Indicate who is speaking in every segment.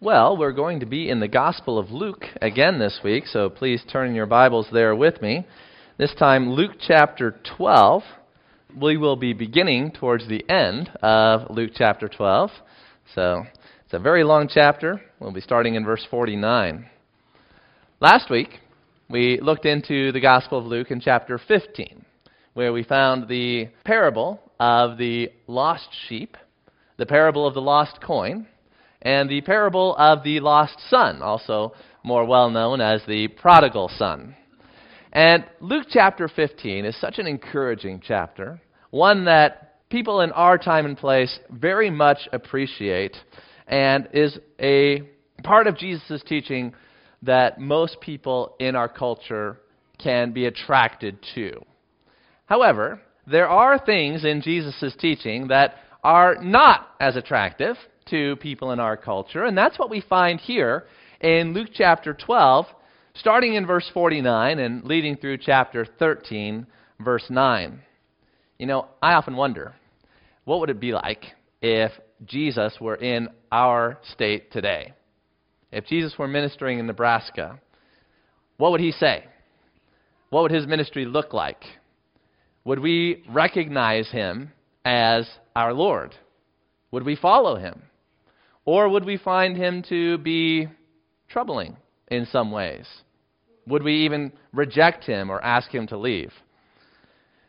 Speaker 1: Well, we're going to be in the Gospel of Luke again this week, so please turn your Bibles there with me. This time, Luke chapter 12. We will be beginning towards the end of Luke chapter 12. So, it's a very long chapter. We'll be starting in verse 49. Last week, we looked into the Gospel of Luke in chapter 15, where we found the parable of the lost sheep, the parable of the lost coin, and the parable of the lost son, also more well known as the prodigal son. And Luke chapter 15 is such an encouraging chapter, one that people in our time and place very much appreciate, and is a part of Jesus' teaching that most people in our culture can be attracted to. However, there are things in Jesus' teaching that are not as attractive to people in our culture, and that's what we find here in Luke chapter 12, starting in verse 49 and leading through chapter 13, verse 9. You know, I often wonder what would it be like if Jesus were in our state today? If Jesus were ministering in Nebraska, what would he say? What would his ministry look like? Would we recognize him as our Lord? Would we follow him? Or would we find him to be troubling in some ways? Would we even reject him or ask him to leave?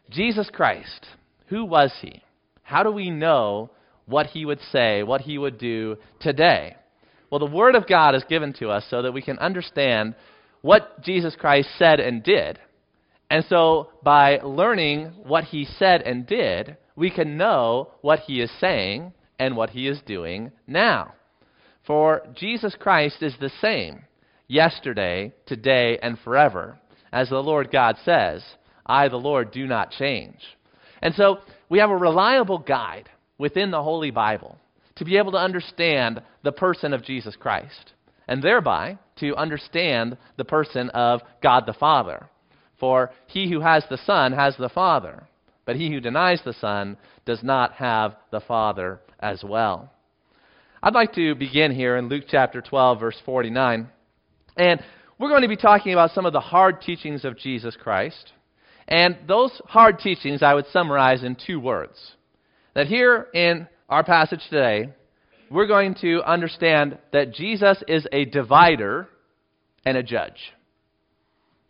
Speaker 1: Jesus Christ, who was he? How do we know what he would say, what he would do today? Well, the Word of God is given to us so that we can understand what Jesus Christ said and did. And so, by learning what he said and did, we can know what he is saying and what he is doing now. For Jesus Christ is the same yesterday, today, and forever. As the Lord God says, I, the Lord, do not change. And so we have a reliable guide within the Holy Bible to be able to understand the person of Jesus Christ, and thereby to understand the person of God the Father. For he who has the Son has the Father, but he who denies the Son does not have the Father as well. I'd like to begin here in Luke chapter 12, verse 49. And we're going to be talking about some of the hard teachings of Jesus Christ. And those hard teachings I would summarize in two words. That here in our passage today, we're going to understand that Jesus is a divider and a judge.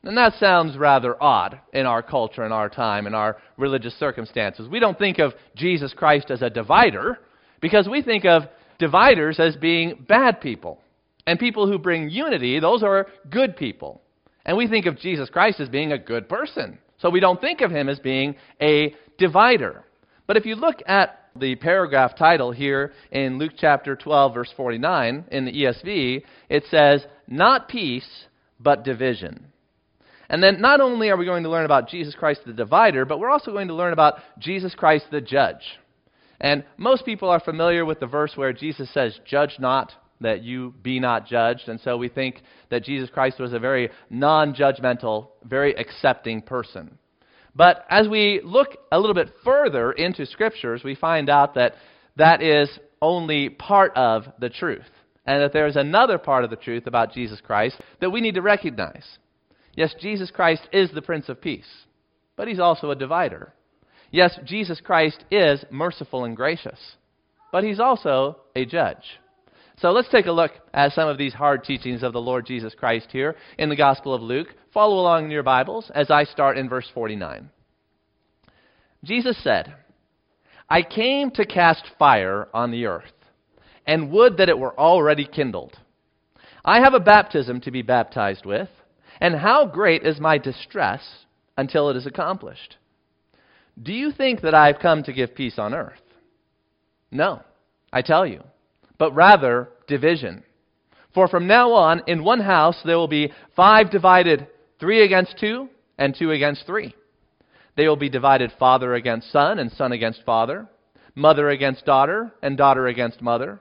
Speaker 1: And that sounds rather odd in our culture, in our time, in our religious circumstances. We don't think of Jesus Christ as a divider because we think of dividers as being bad people. And people who bring unity, those are good people. And we think of Jesus Christ as being a good person. So we don't think of him as being a divider. But if you look at the paragraph title here in Luke chapter 12, verse 49 in the ESV, it says, Not peace, but division. And then not only are we going to learn about Jesus Christ the divider, but we're also going to learn about Jesus Christ the judge. And most people are familiar with the verse where Jesus says, Judge not, that you be not judged. And so we think that Jesus Christ was a very non judgmental, very accepting person. But as we look a little bit further into scriptures, we find out that that is only part of the truth. And that there's another part of the truth about Jesus Christ that we need to recognize. Yes, Jesus Christ is the Prince of Peace, but he's also a divider. Yes, Jesus Christ is merciful and gracious, but he's also a judge. So let's take a look at some of these hard teachings of the Lord Jesus Christ here in the Gospel of Luke. Follow along in your Bibles as I start in verse 49. Jesus said, I came to cast fire on the earth, and would that it were already kindled. I have a baptism to be baptized with, and how great is my distress until it is accomplished. Do you think that I have come to give peace on earth? No, I tell you, but rather division. For from now on, in one house there will be five divided, three against two, and two against three. They will be divided father against son, and son against father, mother against daughter, and daughter against mother,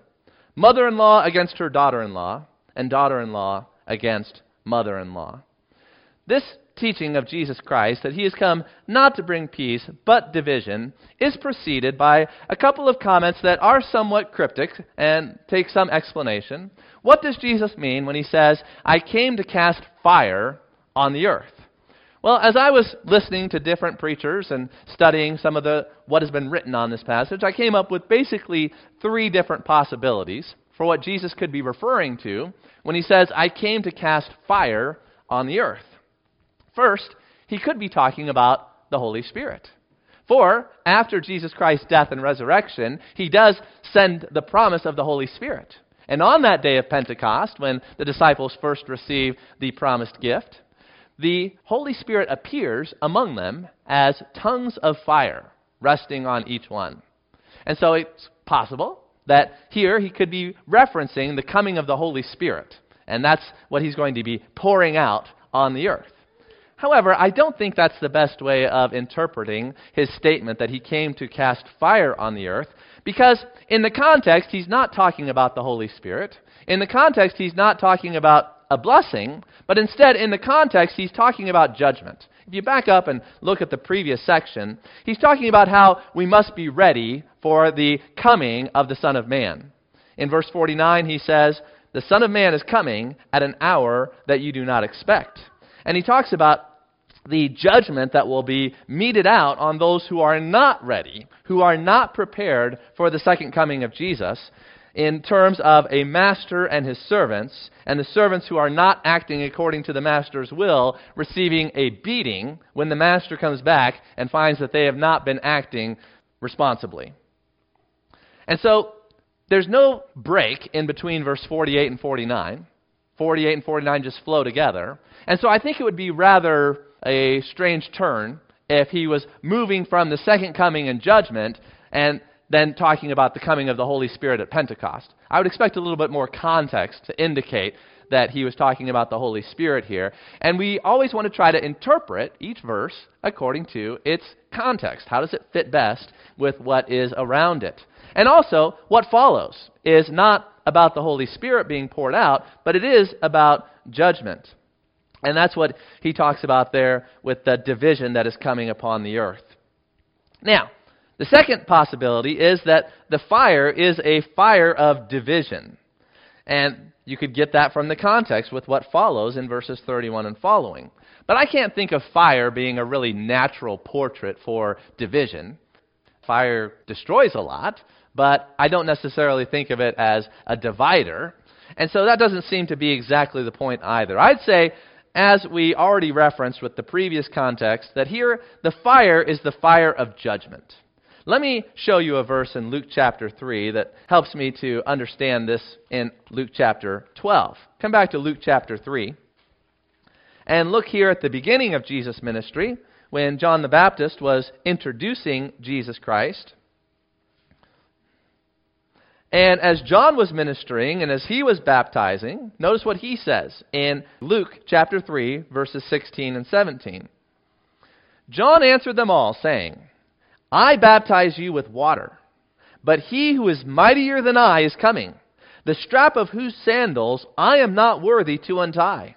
Speaker 1: mother in law against her daughter in law, and daughter in law against mother in law. This teaching of Jesus Christ, that he has come not to bring peace, but division, is preceded by a couple of comments that are somewhat cryptic and take some explanation. What does Jesus mean when he says, I came to cast fire on the earth? Well, as I was listening to different preachers and studying some of the what has been written on this passage, I came up with basically three different possibilities for what Jesus could be referring to when he says, I came to cast fire on the earth. First, he could be talking about the Holy Spirit. For after Jesus Christ's death and resurrection, he does send the promise of the Holy Spirit. And on that day of Pentecost, when the disciples first receive the promised gift, the Holy Spirit appears among them as tongues of fire resting on each one. And so it's possible that here he could be referencing the coming of the Holy Spirit. And that's what he's going to be pouring out on the earth. However, I don't think that's the best way of interpreting his statement that he came to cast fire on the earth, because in the context, he's not talking about the Holy Spirit. In the context, he's not talking about a blessing, but instead, in the context, he's talking about judgment. If you back up and look at the previous section, he's talking about how we must be ready for the coming of the Son of Man. In verse 49, he says, The Son of Man is coming at an hour that you do not expect. And he talks about the judgment that will be meted out on those who are not ready, who are not prepared for the second coming of Jesus in terms of a master and his servants, and the servants who are not acting according to the master's will receiving a beating when the master comes back and finds that they have not been acting responsibly. And so there's no break in between verse 48 and 49. 48 and 49 just flow together. And so I think it would be rather a strange turn if he was moving from the second coming and judgment and then talking about the coming of the Holy Spirit at Pentecost. I would expect a little bit more context to indicate that he was talking about the Holy Spirit here. And we always want to try to interpret each verse according to its context. How does it fit best with what is around it? And also, what follows is not about the Holy Spirit being poured out, but it is about judgment. And that's what he talks about there with the division that is coming upon the earth. Now, the second possibility is that the fire is a fire of division. And you could get that from the context with what follows in verses 31 and following. But I can't think of fire being a really natural portrait for division. Fire destroys a lot, but I don't necessarily think of it as a divider. And so that doesn't seem to be exactly the point either. I'd say as we already referenced with the previous context, that here the fire is the fire of judgment. Let me show you a verse in Luke chapter 3 that helps me to understand this in Luke chapter 12. Come back to Luke chapter 3 and look here at the beginning of Jesus' ministry when John the Baptist was introducing Jesus Christ. And as John was ministering and as he was baptizing, notice what he says in Luke chapter 3, verses 16 and 17. John answered them all, saying, I baptize you with water, but he who is mightier than I is coming, the strap of whose sandals I am not worthy to untie.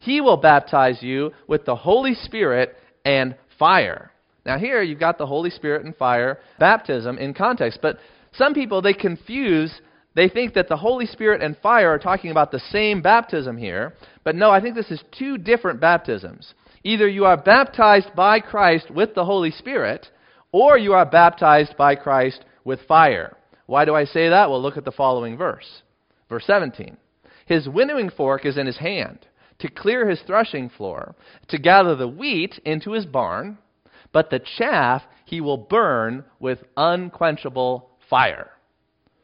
Speaker 1: He will baptize you with the Holy Spirit and fire. Now, here you've got the Holy Spirit and fire baptism in context, but some people, they confuse, they think that the Holy Spirit and fire are talking about the same baptism here. But no, I think this is two different baptisms. Either you are baptized by Christ with the Holy Spirit, or you are baptized by Christ with fire. Why do I say that? Well, look at the following verse. Verse 17. His winnowing fork is in his hand to clear his threshing floor, to gather the wheat into his barn, but the chaff he will burn with unquenchable fire.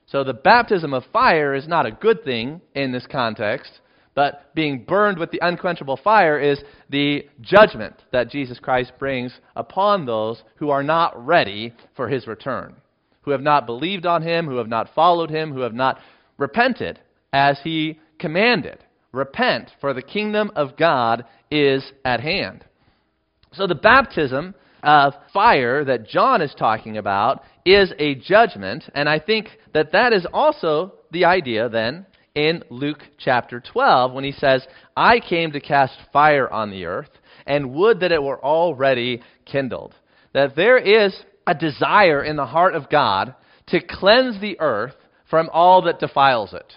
Speaker 1: So the baptism of fire is not a good thing in this context, but being burned with the unquenchable fire is the judgment that Jesus Christ brings upon those who are not ready for his return, who have not believed on him, who have not followed him, who have not repented as he commanded. Repent, for the kingdom of God is at hand. So the baptism of fire that John is talking about is a judgment, and I think that that is also the idea then in Luke chapter 12 when he says, I came to cast fire on the earth. and would that it were already kindled. That there is a desire in the heart of God to cleanse the earth from all that defiles it.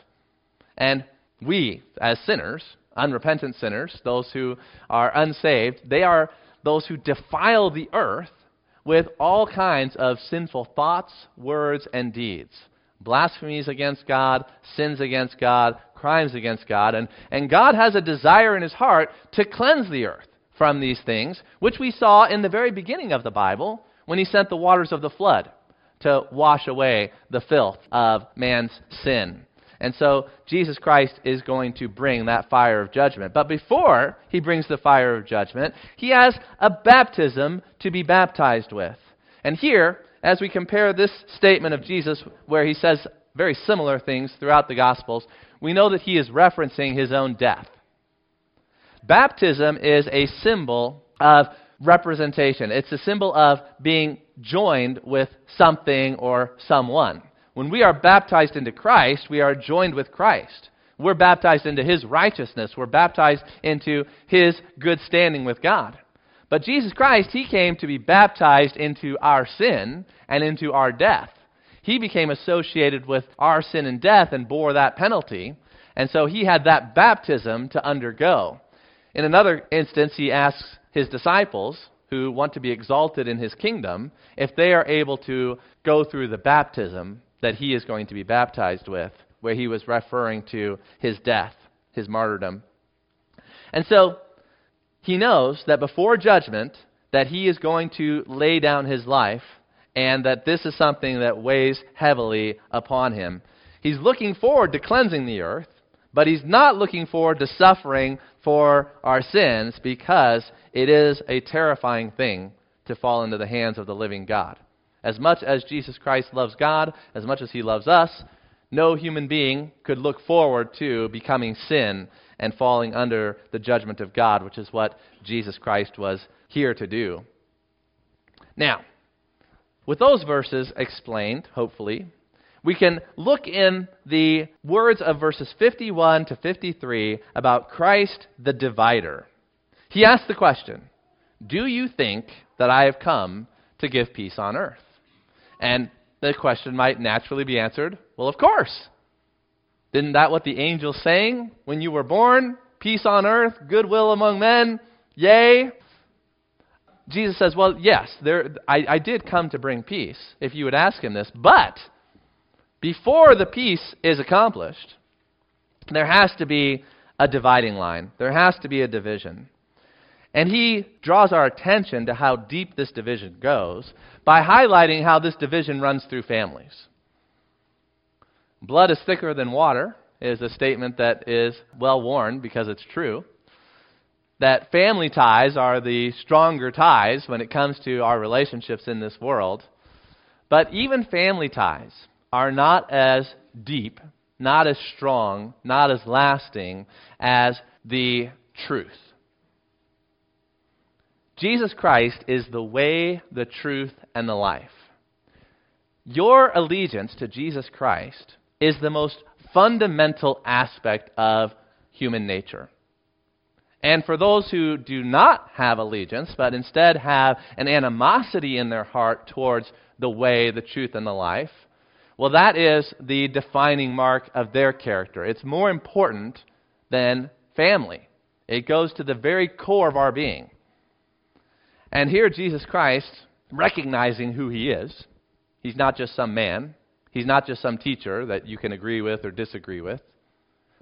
Speaker 1: And we, as sinners, unrepentant sinners, those who are unsaved, they are those who defile the earth with all kinds of sinful thoughts, words, and deeds. Blasphemies against God, sins against God, crimes against God. And, and God has a desire in his heart to cleanse the earth from these things, which we saw in the very beginning of the Bible when he sent the waters of the flood to wash away the filth of man's sin. And so Jesus Christ is going to bring that fire of judgment. But before he brings the fire of judgment, he has a baptism to be baptized with. And here, as we compare this statement of Jesus, where he says very similar things throughout the Gospels, we know that he is referencing his own death. Baptism is a symbol of representation, it's a symbol of being joined with something or someone. When we are baptized into Christ, we are joined with Christ. We're baptized into his righteousness. We're baptized into his good standing with God. But Jesus Christ, he came to be baptized into our sin and into our death. He became associated with our sin and death and bore that penalty. And so he had that baptism to undergo. In another instance, he asks his disciples, who want to be exalted in his kingdom, if they are able to go through the baptism that he is going to be baptized with, where he was referring to his death, his martyrdom. And so he knows that before judgment that he is going to lay down his life and that this is something that weighs heavily upon him. He's looking forward to cleansing the earth, but he's not looking forward to suffering for our sins because it is a terrifying thing to fall into the hands of the living God. As much as Jesus Christ loves God, as much as he loves us, no human being could look forward to becoming sin and falling under the judgment of God, which is what Jesus Christ was here to do. Now, with those verses explained, hopefully, we can look in the words of verses 51 to 53 about Christ the divider. He asked the question Do you think that I have come to give peace on earth? And the question might naturally be answered well, of course. Isn't that what the angel sang when you were born? Peace on earth, goodwill among men, yea. Jesus says, Well, yes, there, I, I did come to bring peace, if you would ask him this. But before the peace is accomplished, there has to be a dividing line, there has to be a division. And he draws our attention to how deep this division goes by highlighting how this division runs through families. Blood is thicker than water is a statement that is well worn because it's true. That family ties are the stronger ties when it comes to our relationships in this world. But even family ties are not as deep, not as strong, not as lasting as the truth. Jesus Christ is the way, the truth, and the life. Your allegiance to Jesus Christ is the most fundamental aspect of human nature. And for those who do not have allegiance, but instead have an animosity in their heart towards the way, the truth, and the life, well, that is the defining mark of their character. It's more important than family, it goes to the very core of our being. And here, Jesus Christ, recognizing who he is, he's not just some man, he's not just some teacher that you can agree with or disagree with,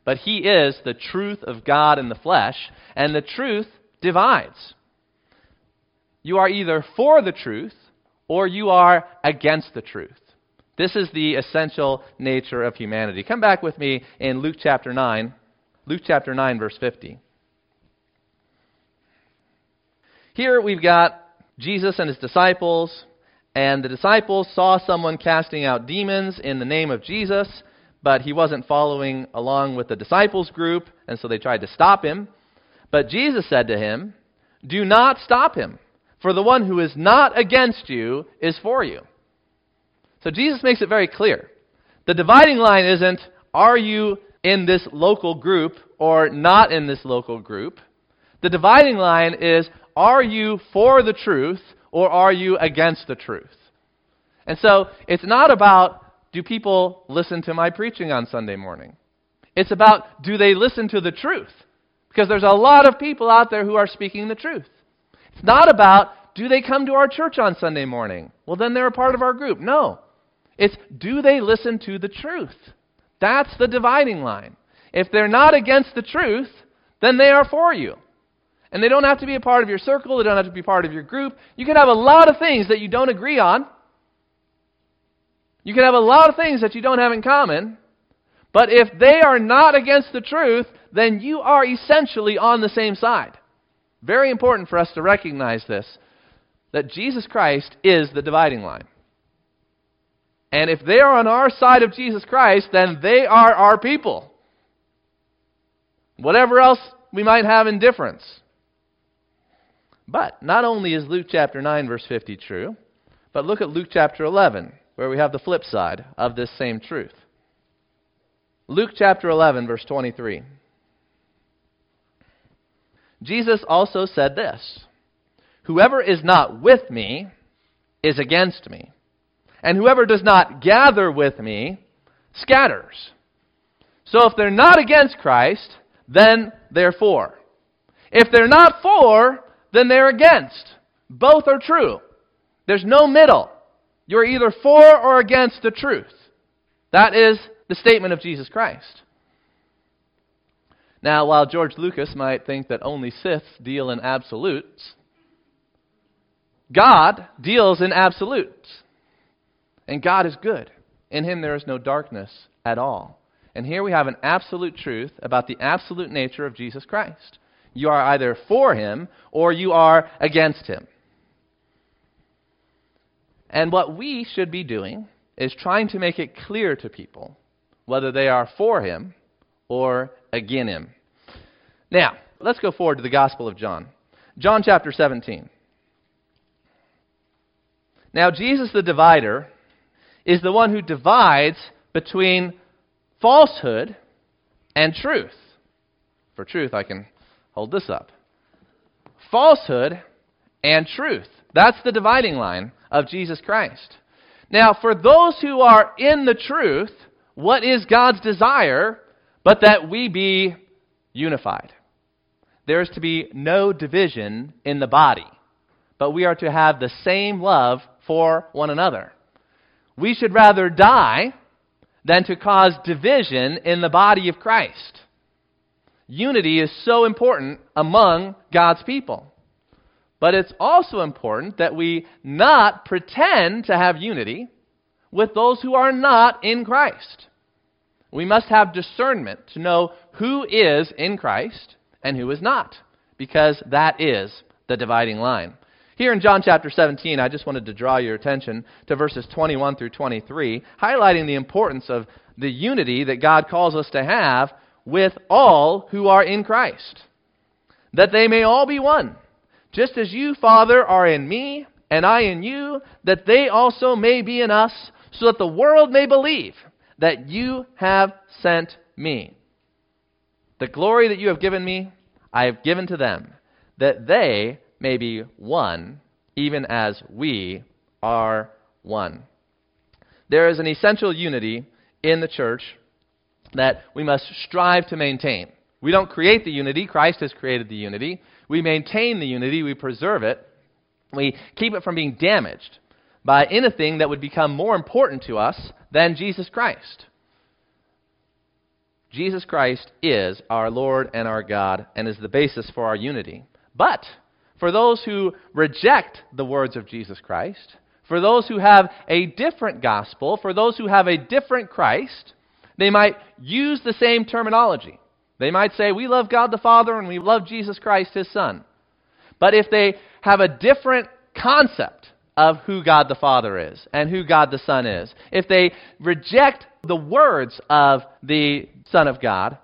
Speaker 1: but he is the truth of God in the flesh, and the truth divides. You are either for the truth or you are against the truth. This is the essential nature of humanity. Come back with me in Luke chapter 9. Luke chapter 9, verse 50. Here we've got Jesus and his disciples, and the disciples saw someone casting out demons in the name of Jesus, but he wasn't following along with the disciples group, and so they tried to stop him. But Jesus said to him, Do not stop him, for the one who is not against you is for you. So Jesus makes it very clear. The dividing line isn't, are you in this local group or not in this local group? The dividing line is are you for the truth or are you against the truth? And so it's not about do people listen to my preaching on Sunday morning? It's about do they listen to the truth? Because there's a lot of people out there who are speaking the truth. It's not about do they come to our church on Sunday morning? Well, then they're a part of our group. No. It's do they listen to the truth? That's the dividing line. If they're not against the truth, then they are for you. And they don't have to be a part of your circle, they don't have to be part of your group. You can have a lot of things that you don't agree on. You can have a lot of things that you don't have in common. But if they are not against the truth, then you are essentially on the same side. Very important for us to recognize this that Jesus Christ is the dividing line. And if they are on our side of Jesus Christ, then they are our people. Whatever else we might have in difference. But not only is Luke chapter 9, verse 50 true, but look at Luke chapter 11, where we have the flip side of this same truth. Luke chapter 11, verse 23. Jesus also said this Whoever is not with me is against me, and whoever does not gather with me scatters. So if they're not against Christ, then they're for. If they're not for, then they're against. Both are true. There's no middle. You're either for or against the truth. That is the statement of Jesus Christ. Now, while George Lucas might think that only Siths deal in absolutes, God deals in absolutes. And God is good. In him there is no darkness at all. And here we have an absolute truth about the absolute nature of Jesus Christ. You are either for him or you are against him. And what we should be doing is trying to make it clear to people whether they are for him or against him. Now, let's go forward to the Gospel of John. John chapter 17. Now, Jesus the divider is the one who divides between falsehood and truth. For truth, I can hold this up. Falsehood and truth. That's the dividing line of Jesus Christ. Now, for those who are in the truth, what is God's desire but that we be unified? There is to be no division in the body, but we are to have the same love for one another. We should rather die than to cause division in the body of Christ. Unity is so important among God's people. But it's also important that we not pretend to have unity with those who are not in Christ. We must have discernment to know who is in Christ and who is not, because that is the dividing line. Here in John chapter 17, I just wanted to draw your attention to verses 21 through 23, highlighting the importance of the unity that God calls us to have with all who are in Christ, that they may all be one, just as you, Father, are in me, and I in you, that they also may be in us, so that the world may believe that you have sent me. The glory that you have given me, I have given to them, that they may be one, even as we are one. There is an essential unity in the church that we must strive to maintain. We don't create the unity, Christ has created the unity. We maintain the unity, we preserve it, we keep it from being damaged by anything that would become more important to us than Jesus Christ. Jesus Christ is our Lord and our God and is the basis for our unity. But for those who reject the words of Jesus Christ, for those who have a different gospel, for those who have a different Christ, they might use the same terminology. They might say, We love God the Father and we love Jesus Christ, his Son. But if they have a different concept of who God the Father is and who God the Son is, if they reject the words of the Son of God,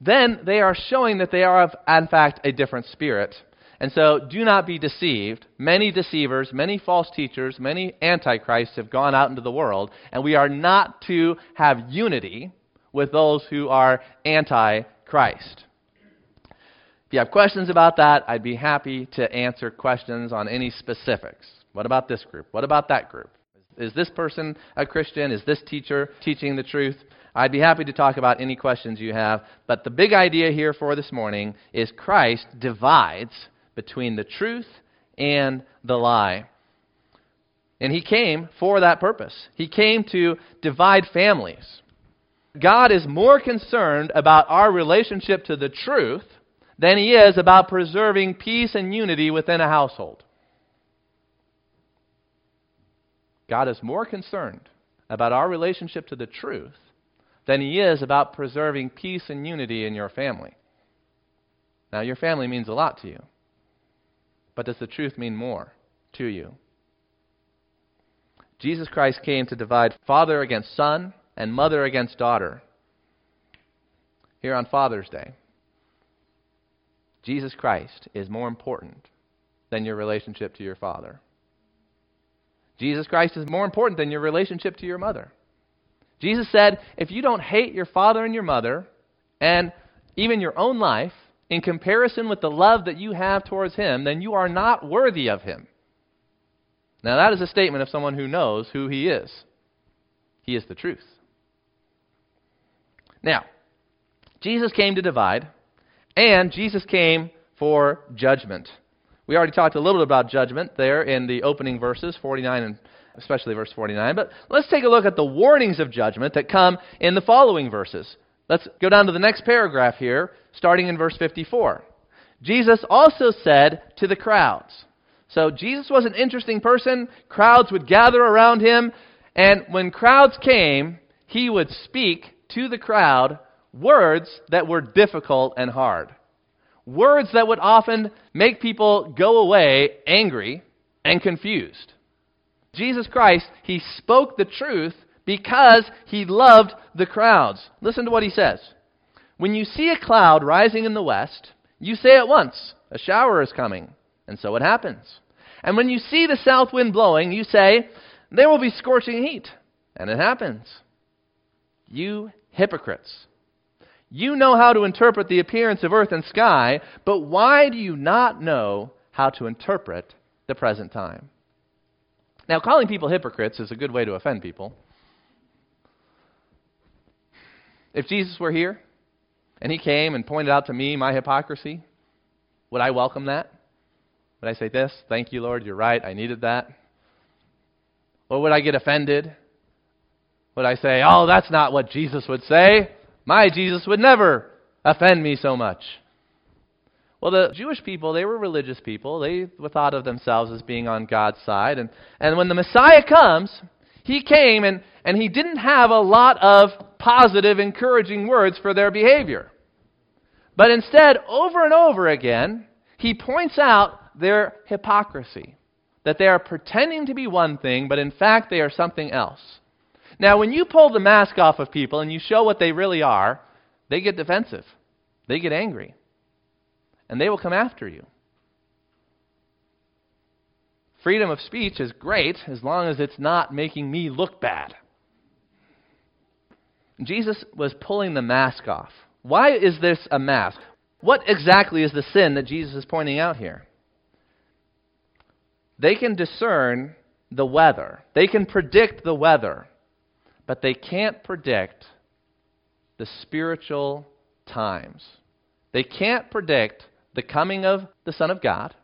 Speaker 1: then they are showing that they are, of, in fact, a different spirit. And so do not be deceived. Many deceivers, many false teachers, many antichrists have gone out into the world, and we are not to have unity with those who are anti Christ. If you have questions about that, I'd be happy to answer questions on any specifics. What about this group? What about that group? Is this person a Christian? Is this teacher teaching the truth? I'd be happy to talk about any questions you have. But the big idea here for this morning is Christ divides between the truth and the lie. And he came for that purpose. He came to divide families. God is more concerned about our relationship to the truth than he is about preserving peace and unity within a household. God is more concerned about our relationship to the truth than he is about preserving peace and unity in your family. Now, your family means a lot to you, but does the truth mean more to you? Jesus Christ came to divide father against son and mother against daughter. Here on Father's Day, Jesus Christ is more important than your relationship to your father. Jesus Christ is more important than your relationship to your mother. Jesus said, if you don't hate your father and your mother, and even your own life, in comparison with the love that you have towards him, then you are not worthy of him. Now, that is a statement of someone who knows who he is. He is the truth. Now, Jesus came to divide, and Jesus came for judgment. We already talked a little bit about judgment there in the opening verses, 49 and especially verse 49. But let's take a look at the warnings of judgment that come in the following verses. Let's go down to the next paragraph here, starting in verse 54. Jesus also said to the crowds. So Jesus was an interesting person. Crowds would gather around him. And when crowds came, he would speak to the crowd words that were difficult and hard. Words that would often make people go away angry and confused. Jesus Christ, he spoke the truth because he loved the crowds. Listen to what he says. When you see a cloud rising in the west, you say at once, A shower is coming. And so it happens. And when you see the south wind blowing, you say, There will be scorching heat. And it happens. You hypocrites. You know how to interpret the appearance of earth and sky, but why do you not know how to interpret the present time? Now, calling people hypocrites is a good way to offend people. If Jesus were here and he came and pointed out to me my hypocrisy, would I welcome that? Would I say, This, thank you, Lord, you're right, I needed that? Or would I get offended? Would I say, Oh, that's not what Jesus would say? My Jesus would never offend me so much. Well, the Jewish people, they were religious people. They thought of themselves as being on God's side. And, and when the Messiah comes, he came and, and he didn't have a lot of positive, encouraging words for their behavior. But instead, over and over again, he points out their hypocrisy. That they are pretending to be one thing, but in fact they are something else. Now, when you pull the mask off of people and you show what they really are, they get defensive. They get angry. And they will come after you. Freedom of speech is great as long as it's not making me look bad. Jesus was pulling the mask off. Why is this a mask? What exactly is the sin that Jesus is pointing out here? They can discern the weather, they can predict the weather but they can't predict the spiritual times. They can't predict the coming of the Son of God,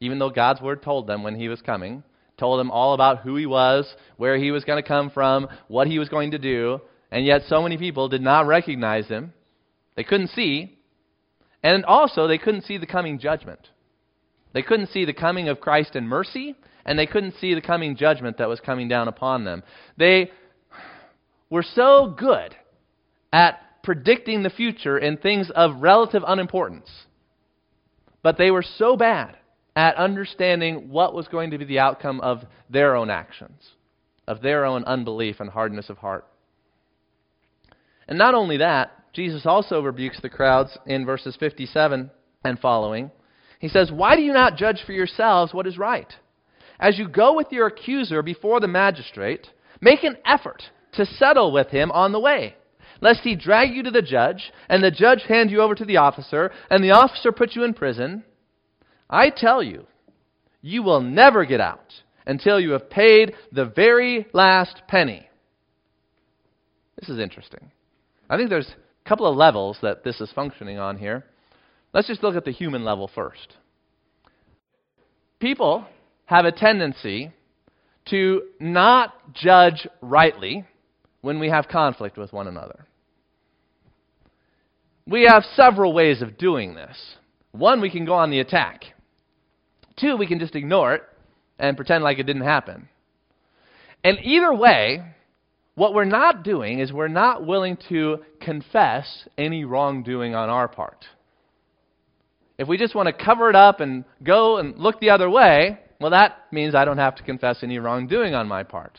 Speaker 1: even though God's Word told them when He was coming, told them all about who He was, where He was going to come from, what He was going to do, and yet so many people did not recognize Him. They couldn't see, and also they couldn't see the coming judgment. They couldn't see the coming of Christ in mercy, and they couldn't see the coming judgment that was coming down upon them. They were so good at predicting the future in things of relative unimportance, but they were so bad at understanding what was going to be the outcome of their own actions, of their own unbelief and hardness of heart. And not only that, Jesus also rebukes the crowds in verses 57 and following. He says, Why do you not judge for yourselves what is right? As you go with your accuser before the magistrate, make an effort to settle with him on the way, lest he drag you to the judge, and the judge hand you over to the officer, and the officer put you in prison. I tell you, you will never get out until you have paid the very last penny. This is interesting. I think there's a couple of levels that this is functioning on here. Let's just look at the human level first. People have a tendency to not judge rightly when we have conflict with one another. We have several ways of doing this. One, we can go on the attack. Two, we can just ignore it and pretend like it didn't happen. And either way, what we're not doing is we're not willing to confess any wrongdoing on our part. If we just want to cover it up and go and look the other way, well, that means I don't have to confess any wrongdoing on my part.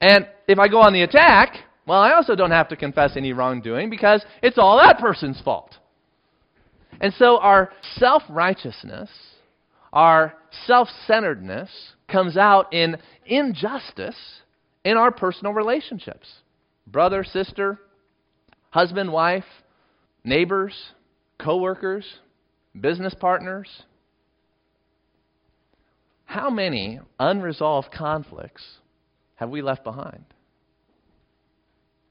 Speaker 1: And if I go on the attack, well, I also don't have to confess any wrongdoing because it's all that person's fault. And so our self righteousness, our self centeredness comes out in injustice in our personal relationships brother, sister, husband, wife, neighbors, coworkers, business partners. How many unresolved conflicts have we left behind?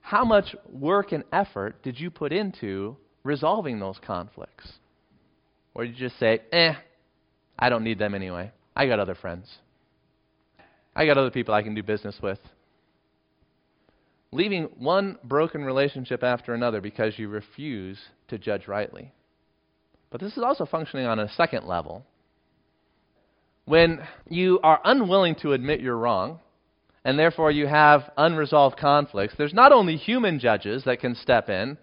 Speaker 1: How much work and effort did you put into resolving those conflicts? Or did you just say, eh, I don't need them anyway. I got other friends. I got other people I can do business with. Leaving one broken relationship after another because you refuse to judge rightly. But this is also functioning on a second level when you are unwilling to admit you're wrong, and therefore you have unresolved conflicts, there's not only human judges that can step in.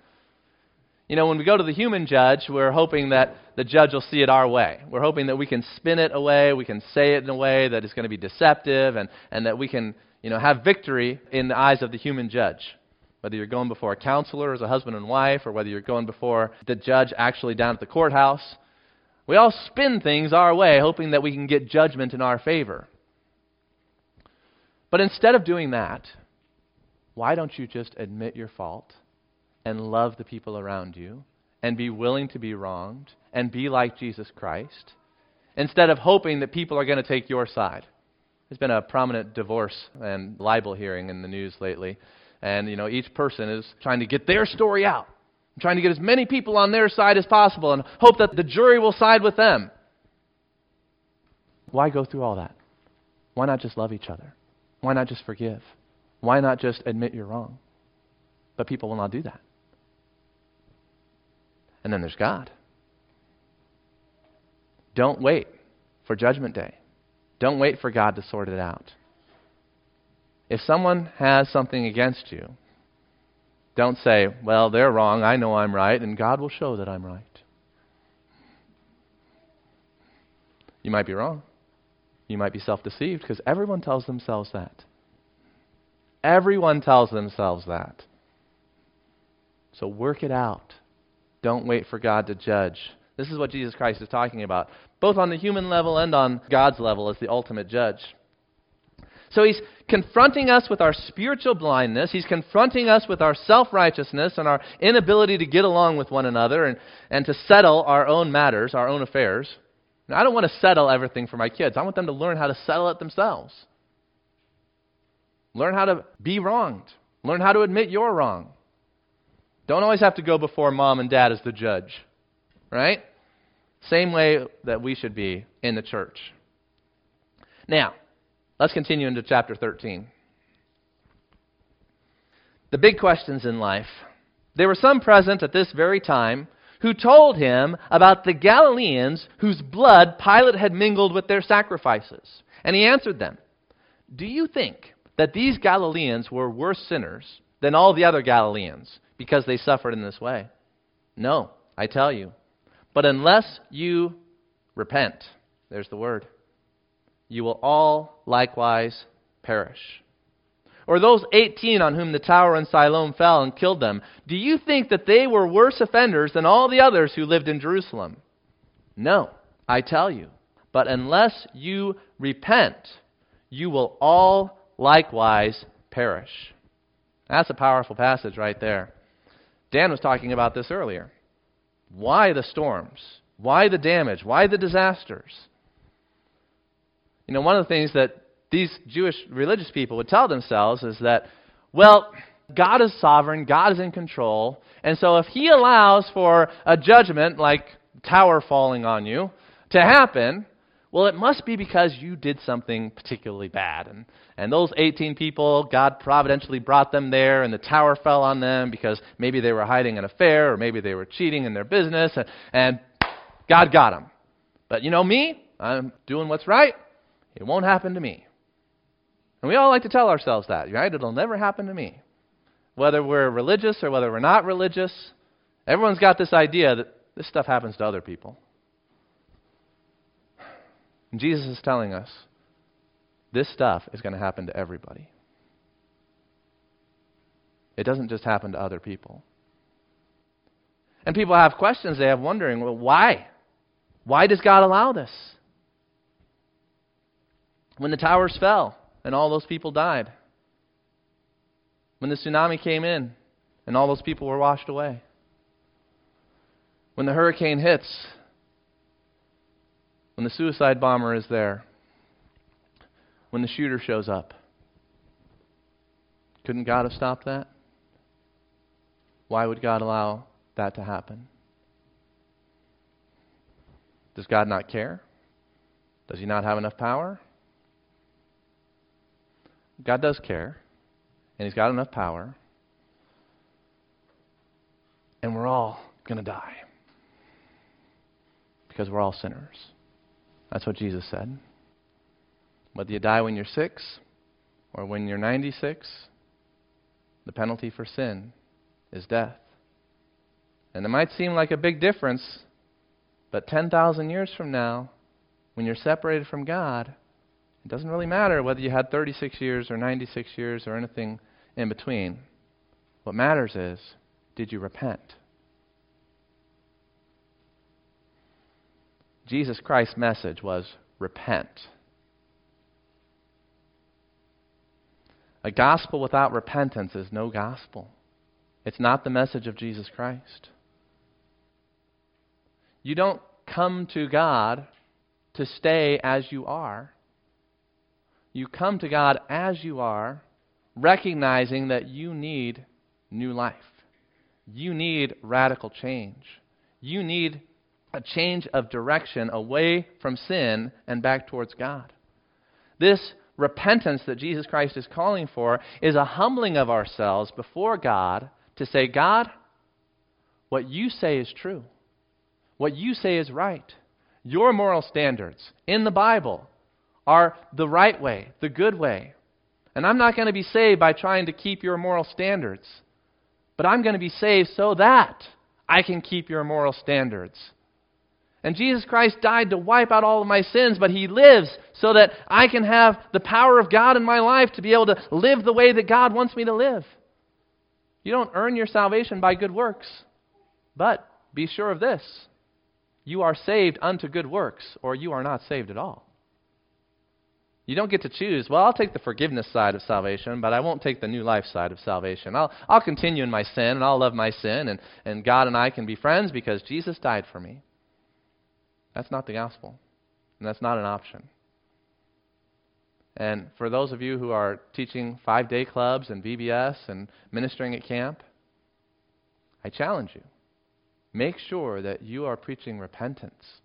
Speaker 1: You know, when we go to the human judge, we're hoping that the judge will see it our way. We're hoping that we can spin it away, we can say it in a way that is going to be deceptive, and, and that we can, you know, have victory in the eyes of the human judge. Whether you're going before a counselor as a husband and wife, or whether you're going before the judge actually down at the courthouse, we all spin things our way, hoping that we can get judgment in our favor. But instead of doing that, why don't you just admit your fault and love the people around you and be willing to be wronged and be like Jesus Christ instead of hoping that people are going to take your side? There's been a prominent divorce and libel hearing in the news lately, and you know each person is trying to get their story out. I'm trying to get as many people on their side as possible and hope that the jury will side with them. Why go through all that? Why not just love each other? Why not just forgive? Why not just admit you're wrong? But people will not do that. And then there's God. Don't wait for Judgment Day. Don't wait for God to sort it out. If someone has something against you, don't say, well, they're wrong, I know I'm right, and God will show that I'm right. You might be wrong. You might be self deceived because everyone tells themselves that. Everyone tells themselves that. So work it out. Don't wait for God to judge. This is what Jesus Christ is talking about, both on the human level and on God's level as the ultimate judge. So he's confronting us with our spiritual blindness. He's confronting us with our self righteousness and our inability to get along with one another and, and to settle our own matters, our own affairs. Now, I don't want to settle everything for my kids. I want them to learn how to settle it themselves. Learn how to be wronged. Learn how to admit you're wrong. Don't always have to go before mom and dad as the judge, right? Same way that we should be in the church. Now, Let's continue into chapter 13. The big questions in life. There were some present at this very time who told him about the Galileans whose blood Pilate had mingled with their sacrifices. And he answered them Do you think that these Galileans were worse sinners than all the other Galileans because they suffered in this way? No, I tell you. But unless you repent, there's the word you will all likewise perish. Or those 18 on whom the tower in Siloam fell and killed them, do you think that they were worse offenders than all the others who lived in Jerusalem? No, I tell you. But unless you repent, you will all likewise perish. That's a powerful passage right there. Dan was talking about this earlier. Why the storms? Why the damage? Why the disasters? You know, one of the things that these Jewish religious people would tell themselves is that, well, God is sovereign, God is in control, and so if He allows for a judgment like tower falling on you to happen, well, it must be because you did something particularly bad. And, and those 18 people, God providentially brought them there, and the tower fell on them because maybe they were hiding an affair, or maybe they were cheating in their business, and, and God got them. But you know me, I'm doing what's right. It won't happen to me. And we all like to tell ourselves that, right? It'll never happen to me. Whether we're religious or whether we're not religious, everyone's got this idea that this stuff happens to other people. And Jesus is telling us this stuff is going to happen to everybody. It doesn't just happen to other people. And people have questions, they have wondering, well, why? Why does God allow this? When the towers fell and all those people died. When the tsunami came in and all those people were washed away. When the hurricane hits, when the suicide bomber is there, when the shooter shows up. Couldn't God have stopped that? Why would God allow that to happen? Does God not care? Does He not have enough power? God does care, and He's got enough power, and we're all going to die because we're all sinners. That's what Jesus said. Whether you die when you're six or when you're 96, the penalty for sin is death. And it might seem like a big difference, but 10,000 years from now, when you're separated from God, it doesn't really matter whether you had 36 years or 96 years or anything in between. What matters is, did you repent? Jesus Christ's message was repent. A gospel without repentance is no gospel. It's not the message of Jesus Christ. You don't come to God to stay as you are. You come to God as you are, recognizing that you need new life. You need radical change. You need a change of direction away from sin and back towards God. This repentance that Jesus Christ is calling for is a humbling of ourselves before God to say, God, what you say is true. What you say is right. Your moral standards in the Bible are the right way, the good way. And I'm not going to be saved by trying to keep your moral standards, but I'm going to be saved so that I can keep your moral standards. And Jesus Christ died to wipe out all of my sins, but He lives so that I can have the power of God in my life to be able to live the way that God wants me to live. You don't earn your salvation by good works, but be sure of this you are saved unto good works, or you are not saved at all. You don't get to choose, well, I'll take the forgiveness side of salvation, but I won't take the new life side of salvation. I'll, I'll continue in my sin, and I'll love my sin, and, and God and I can be friends because Jesus died for me. That's not the gospel. And that's not an option. And for those of you who are teaching five day clubs and VBS and ministering at camp, I challenge you. Make sure that you are preaching repentance,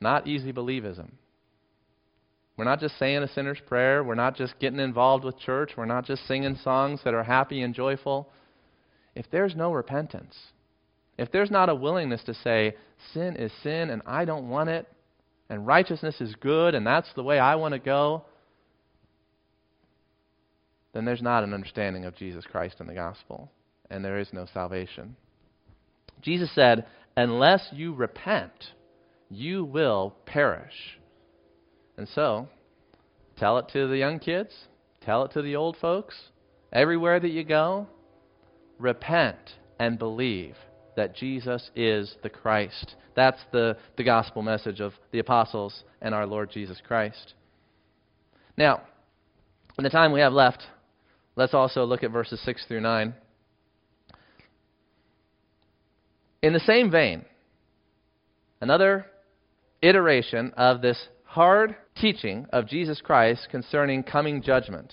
Speaker 1: not easy believism. We're not just saying a sinner's prayer. We're not just getting involved with church. We're not just singing songs that are happy and joyful. If there's no repentance, if there's not a willingness to say, sin is sin and I don't want it, and righteousness is good and that's the way I want to go, then there's not an understanding of Jesus Christ and the gospel, and there is no salvation. Jesus said, Unless you repent, you will perish. And so, tell it to the young kids, tell it to the old folks, everywhere that you go, repent and believe that Jesus is the Christ. That's the, the gospel message of the apostles and our Lord Jesus Christ. Now, in the time we have left, let's also look at verses 6 through 9. In the same vein, another iteration of this hard teaching of Jesus Christ concerning coming judgment.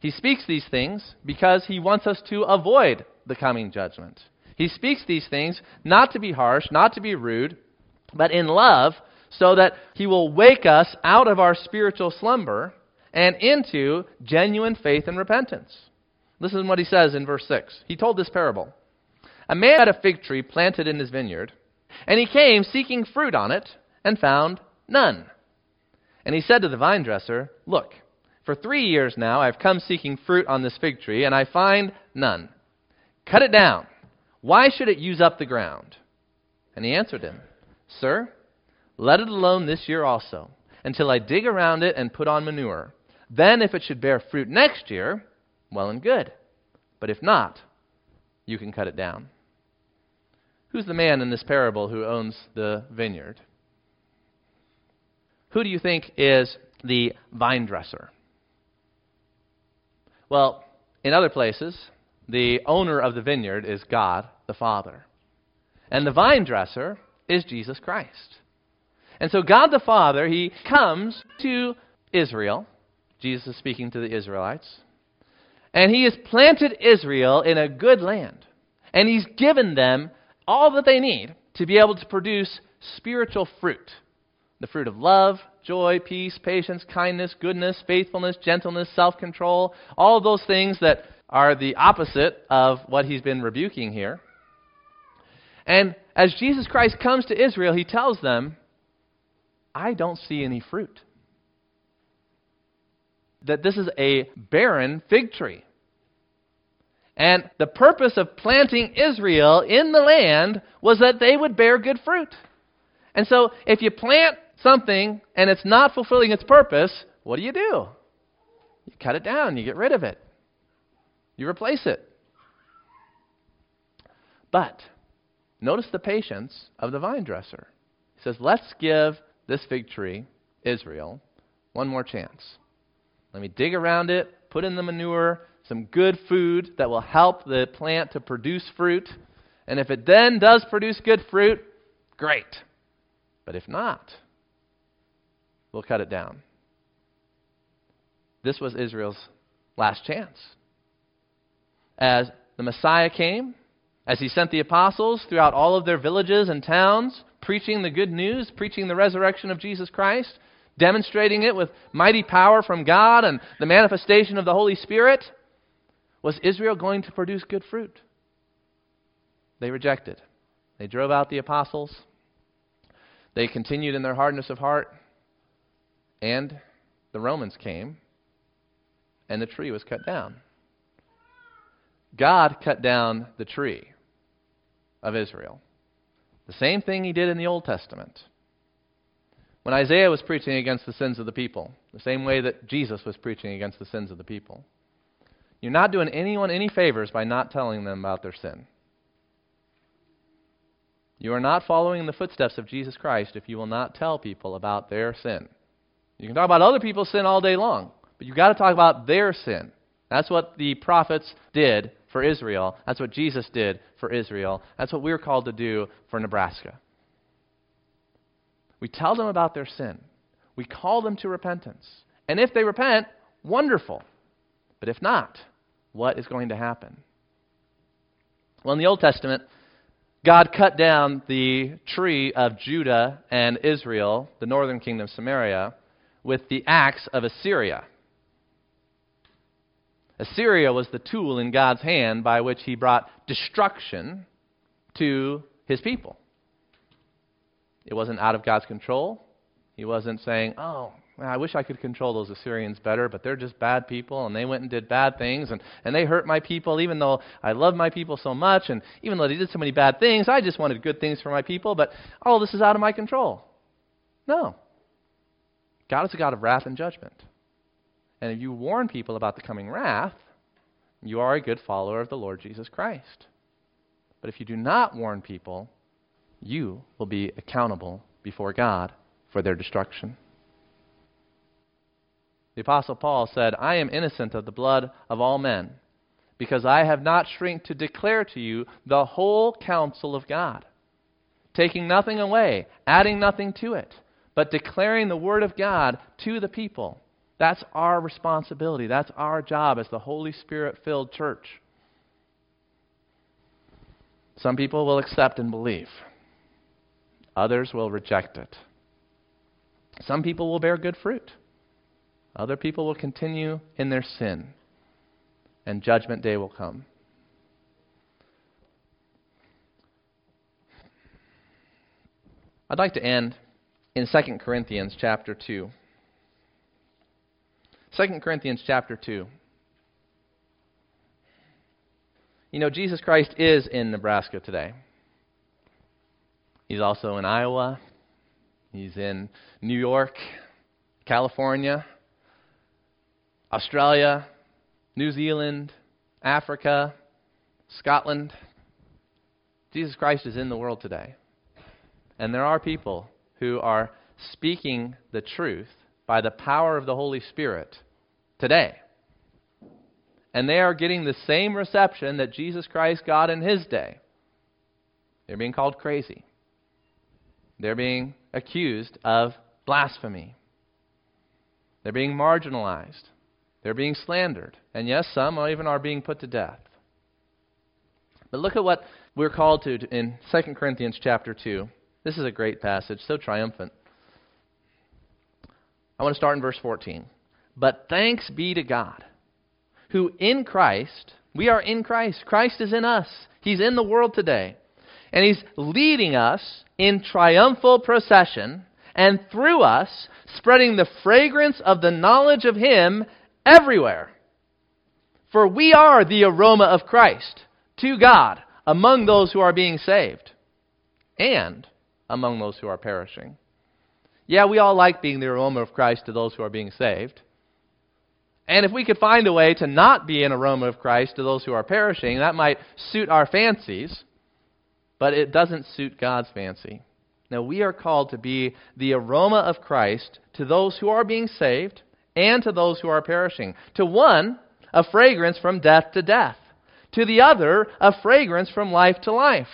Speaker 1: He speaks these things because he wants us to avoid the coming judgment. He speaks these things not to be harsh, not to be rude, but in love, so that he will wake us out of our spiritual slumber and into genuine faith and repentance. Listen to what he says in verse 6. He told this parable. A man had a fig tree planted in his vineyard, and he came seeking fruit on it, and found none. And he said to the vine dresser, Look, for three years now I have come seeking fruit on this fig tree, and I find none. Cut it down. Why should it use up the ground? And he answered him, Sir, let it alone this year also, until I dig around it and put on manure. Then, if it should bear fruit next year, well and good. But if not, you can cut it down. Who's the man in this parable who owns the vineyard? Who do you think is the vine dresser? Well, in other places, the owner of the vineyard is God the Father. And the vine dresser is Jesus Christ. And so God the Father, he comes to Israel. Jesus is speaking to the Israelites. And he has planted Israel in a good land. And he's given them all that they need to be able to produce spiritual fruit the fruit of love, joy, peace, patience, kindness, goodness, faithfulness, gentleness, self control, all those things that are the opposite of what he's been rebuking here. And as Jesus Christ comes to Israel, he tells them, I don't see any fruit. That this is a barren fig tree. And the purpose of planting Israel in the land was that they would bear good fruit. And so, if you plant something and it's not fulfilling its purpose, what do you do? You cut it down, you get rid of it, you replace it. But notice the patience of the vine dresser. He says, Let's give this fig tree, Israel, one more chance. Let me dig around it, put in the manure, some good food that will help the plant to produce fruit. And if it then does produce good fruit, great. But if not, we'll cut it down. This was Israel's last chance. As the Messiah came, as he sent the apostles throughout all of their villages and towns, preaching the good news, preaching the resurrection of Jesus Christ, demonstrating it with mighty power from God and the manifestation of the Holy Spirit, was Israel going to produce good fruit? They rejected. They drove out the apostles. They continued in their hardness of heart. And the Romans came, and the tree was cut down. God cut down the tree of Israel. The same thing he did in the Old Testament. When Isaiah was preaching against the sins of the people, the same way that Jesus was preaching against the sins of the people. You're not doing anyone any favors by not telling them about their sin. You are not following in the footsteps of Jesus Christ if you will not tell people about their sin. You can talk about other people's sin all day long, but you've got to talk about their sin. That's what the prophets did for Israel. That's what Jesus did for Israel. That's what we're called to do for Nebraska. We tell them about their sin. We call them to repentance. And if they repent, wonderful. But if not, what is going to happen? Well, in the Old Testament, God cut down the tree of Judah and Israel, the northern kingdom, of Samaria, with the axe of Assyria. Assyria was the tool in God's hand by which he brought destruction to his people. It wasn't out of God's control. He wasn't saying, oh, I wish I could control those Assyrians better, but they're just bad people, and they went and did bad things, and, and they hurt my people, even though I love my people so much, and even though they did so many bad things, I just wanted good things for my people, but all this is out of my control. No. God is a God of wrath and judgment. And if you warn people about the coming wrath, you are a good follower of the Lord Jesus Christ. But if you do not warn people, you will be accountable before God for their destruction. The Apostle Paul said, I am innocent of the blood of all men, because I have not shrink to declare to you the whole counsel of God, taking nothing away, adding nothing to it, but declaring the word of God to the people. That's our responsibility. That's our job as the Holy Spirit filled church. Some people will accept and believe, others will reject it. Some people will bear good fruit, other people will continue in their sin, and judgment day will come. I'd like to end in 2 Corinthians chapter 2. 2 Corinthians chapter 2. You know, Jesus Christ is in Nebraska today. He's also in Iowa. He's in New York, California, Australia, New Zealand, Africa, Scotland. Jesus Christ is in the world today. And there are people who are speaking the truth by the power of the Holy Spirit today. And they are getting the same reception that Jesus Christ got in his day. They're being called crazy. They're being accused of blasphemy. They're being marginalized. They're being slandered. And yes, some even are being put to death. But look at what we're called to in 2 Corinthians chapter 2. This is a great passage, so triumphant. I want to start in verse 14. But thanks be to God, who in Christ, we are in Christ. Christ is in us. He's in the world today. And He's leading us in triumphal procession, and through us, spreading the fragrance of the knowledge of Him everywhere. For we are the aroma of Christ to God among those who are being saved and among those who are perishing. Yeah, we all like being the aroma of Christ to those who are being saved. And if we could find a way to not be an aroma of Christ to those who are perishing, that might suit our fancies, but it doesn't suit God's fancy. Now, we are called to be the aroma of Christ to those who are being saved and to those who are perishing. To one, a fragrance from death to death. To the other, a fragrance from life to life.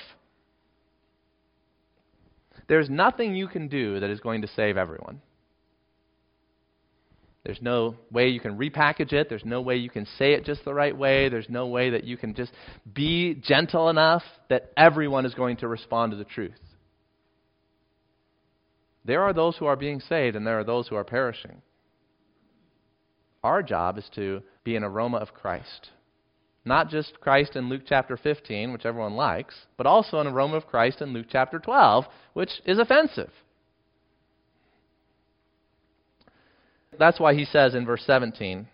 Speaker 1: There's nothing you can do that is going to save everyone. There's no way you can repackage it. There's no way you can say it just the right way. There's no way that you can just be gentle enough that everyone is going to respond to the truth. There are those who are being saved, and there are those who are perishing. Our job is to be an aroma of Christ. Not just Christ in Luke chapter 15, which everyone likes, but also an aroma of Christ in Luke chapter 12, which is offensive. That's why he says in verse 17,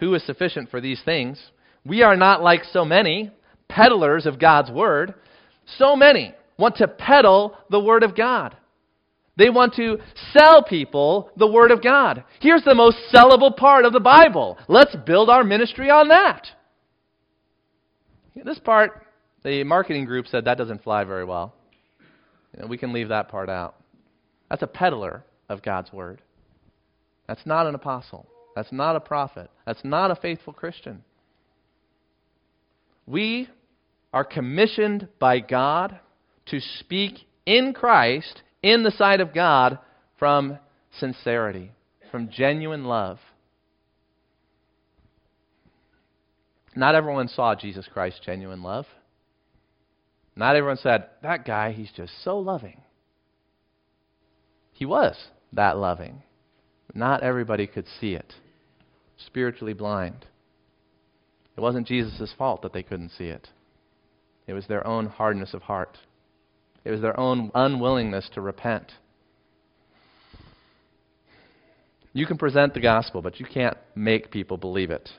Speaker 1: Who is sufficient for these things? We are not like so many peddlers of God's word. So many want to peddle the word of God. They want to sell people the Word of God. Here's the most sellable part of the Bible. Let's build our ministry on that. This part, the marketing group said that doesn't fly very well. You know, we can leave that part out. That's a peddler of God's Word. That's not an apostle. That's not a prophet. That's not a faithful Christian. We are commissioned by God to speak in Christ in the sight of God from sincerity, from genuine love. Not everyone saw Jesus Christ's genuine love. Not everyone said, That guy, he's just so loving. He was that loving. Not everybody could see it. Spiritually blind. It wasn't Jesus' fault that they couldn't see it, it was their own hardness of heart. It was their own unwillingness to repent. You can present the gospel, but you can't make people believe it.